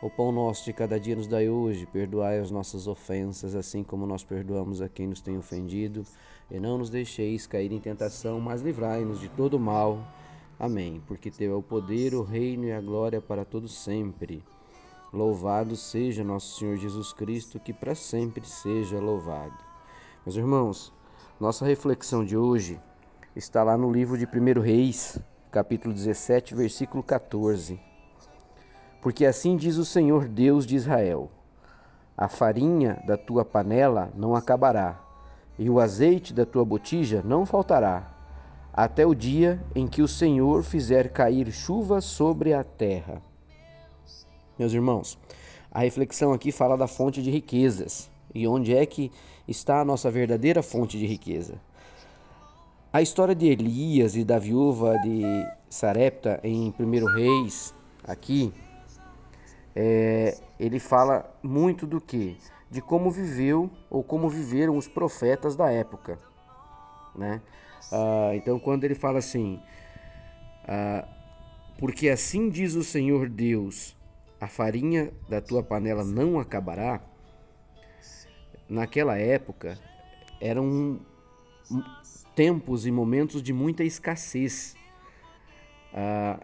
O pão nosso de cada dia nos dai hoje, perdoai as nossas ofensas, assim como nós perdoamos a quem nos tem ofendido, e não nos deixeis cair em tentação, mas livrai-nos de todo mal. Amém. Porque teu é o poder, o reino e a glória para todos sempre. Louvado seja nosso Senhor Jesus Cristo, que para sempre seja louvado. Meus irmãos, nossa reflexão de hoje está lá no livro de 1 Reis, capítulo 17, versículo 14. Porque assim diz o Senhor Deus de Israel: A farinha da tua panela não acabará, e o azeite da tua botija não faltará, até o dia em que o Senhor fizer cair chuva sobre a terra. Meus irmãos, a reflexão aqui fala da fonte de riquezas. E onde é que está a nossa verdadeira fonte de riqueza? A história de Elias e da viúva de Sarepta em 1 Reis, aqui, é, ele fala muito do que? De como viveu ou como viveram os profetas da época. Né? Ah, então, quando ele fala assim, ah, porque assim diz o Senhor Deus, a farinha da tua panela não acabará, naquela época eram tempos e momentos de muita escassez. Ah,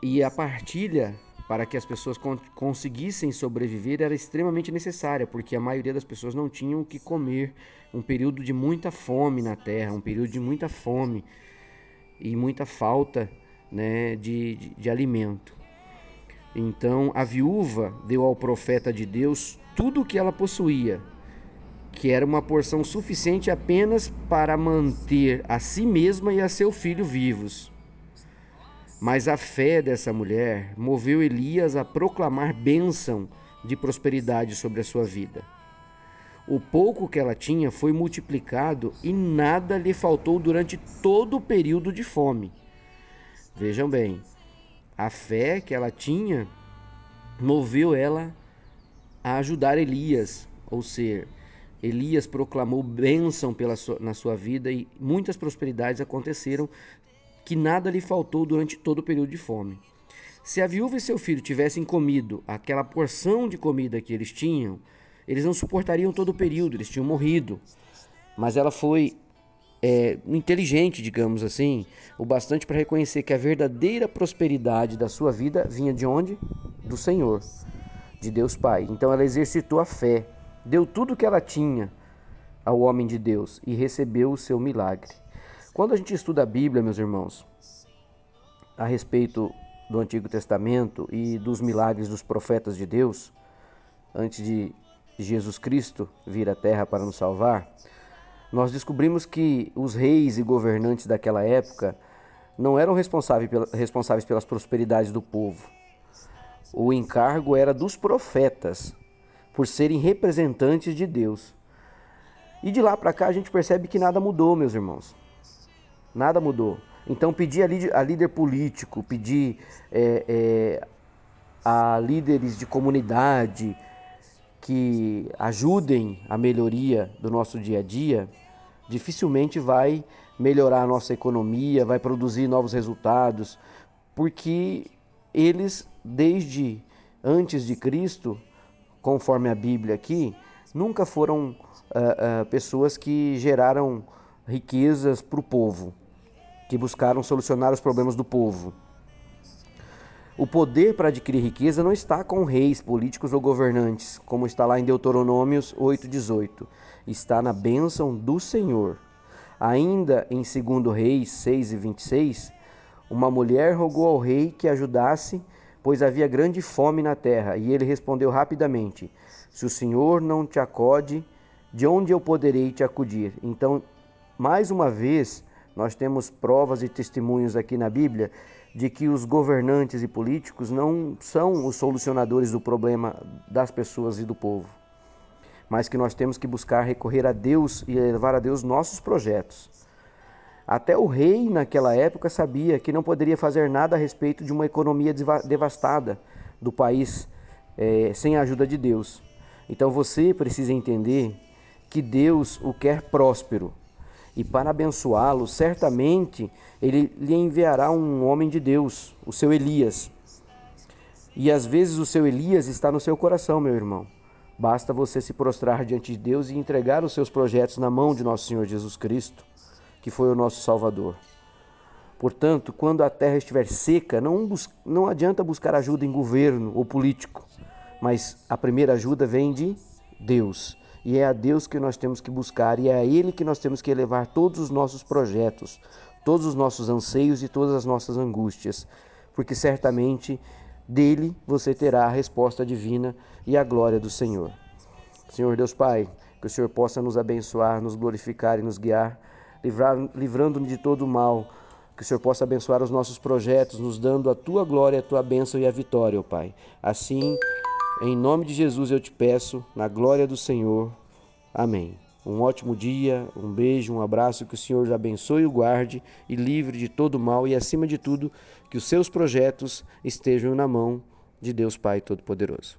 e a partilha para que as pessoas conseguissem sobreviver era extremamente necessária, porque a maioria das pessoas não tinham o que comer. Um período de muita fome na terra, um período de muita fome e muita falta né, de, de, de alimento. Então a viúva deu ao profeta de Deus tudo o que ela possuía, que era uma porção suficiente apenas para manter a si mesma e a seu filho vivos. Mas a fé dessa mulher moveu Elias a proclamar bênção de prosperidade sobre a sua vida. O pouco que ela tinha foi multiplicado e nada lhe faltou durante todo o período de fome. Vejam bem, a fé que ela tinha moveu ela a ajudar Elias, ou seja, Elias proclamou bênção pela sua, na sua vida e muitas prosperidades aconteceram que nada lhe faltou durante todo o período de fome. Se a viúva e seu filho tivessem comido aquela porção de comida que eles tinham, eles não suportariam todo o período, eles tinham morrido. Mas ela foi é, inteligente, digamos assim, o bastante para reconhecer que a verdadeira prosperidade da sua vida vinha de onde? Do Senhor, de Deus Pai. Então ela exercitou a fé, deu tudo o que ela tinha ao homem de Deus e recebeu o seu milagre. Quando a gente estuda a Bíblia, meus irmãos, a respeito do Antigo Testamento e dos milagres dos profetas de Deus, antes de Jesus Cristo vir à Terra para nos salvar, nós descobrimos que os reis e governantes daquela época não eram responsáveis pelas prosperidades do povo. O encargo era dos profetas, por serem representantes de Deus. E de lá para cá a gente percebe que nada mudou, meus irmãos. Nada mudou. Então pedir a líder político, pedir é, é, a líderes de comunidade que ajudem a melhoria do nosso dia a dia, dificilmente vai melhorar a nossa economia, vai produzir novos resultados, porque eles, desde antes de Cristo, conforme a Bíblia aqui, nunca foram uh, uh, pessoas que geraram riquezas para o povo que buscaram solucionar os problemas do povo. O poder para adquirir riqueza não está com reis, políticos ou governantes, como está lá em Deuteronômios 8,18. Está na bênção do Senhor. Ainda em 2 Reis 6 e 26, uma mulher rogou ao rei que ajudasse, pois havia grande fome na terra, e ele respondeu rapidamente: Se o Senhor não te acode, de onde eu poderei te acudir? Então, mais uma vez, nós temos provas e testemunhos aqui na Bíblia de que os governantes e políticos não são os solucionadores do problema das pessoas e do povo, mas que nós temos que buscar recorrer a Deus e levar a Deus nossos projetos. Até o rei, naquela época, sabia que não poderia fazer nada a respeito de uma economia devastada do país é, sem a ajuda de Deus. Então você precisa entender que Deus o quer próspero. E para abençoá-lo, certamente ele lhe enviará um homem de Deus, o seu Elias. E às vezes o seu Elias está no seu coração, meu irmão. Basta você se prostrar diante de Deus e entregar os seus projetos na mão de nosso Senhor Jesus Cristo, que foi o nosso Salvador. Portanto, quando a terra estiver seca, não, não adianta buscar ajuda em governo ou político, mas a primeira ajuda vem de Deus. E é a Deus que nós temos que buscar e é a Ele que nós temos que elevar todos os nossos projetos, todos os nossos anseios e todas as nossas angústias, porque certamente dele você terá a resposta divina e a glória do Senhor. Senhor Deus Pai, que o Senhor possa nos abençoar, nos glorificar e nos guiar, livrando-nos de todo o mal. Que o Senhor possa abençoar os nossos projetos, nos dando a tua glória, a tua bênção e a vitória, ó Pai. Assim, em nome de Jesus eu te peço, na glória do Senhor. Amém. Um ótimo dia, um beijo, um abraço, que o Senhor os abençoe e o guarde e livre de todo mal e, acima de tudo, que os seus projetos estejam na mão de Deus Pai Todo-Poderoso.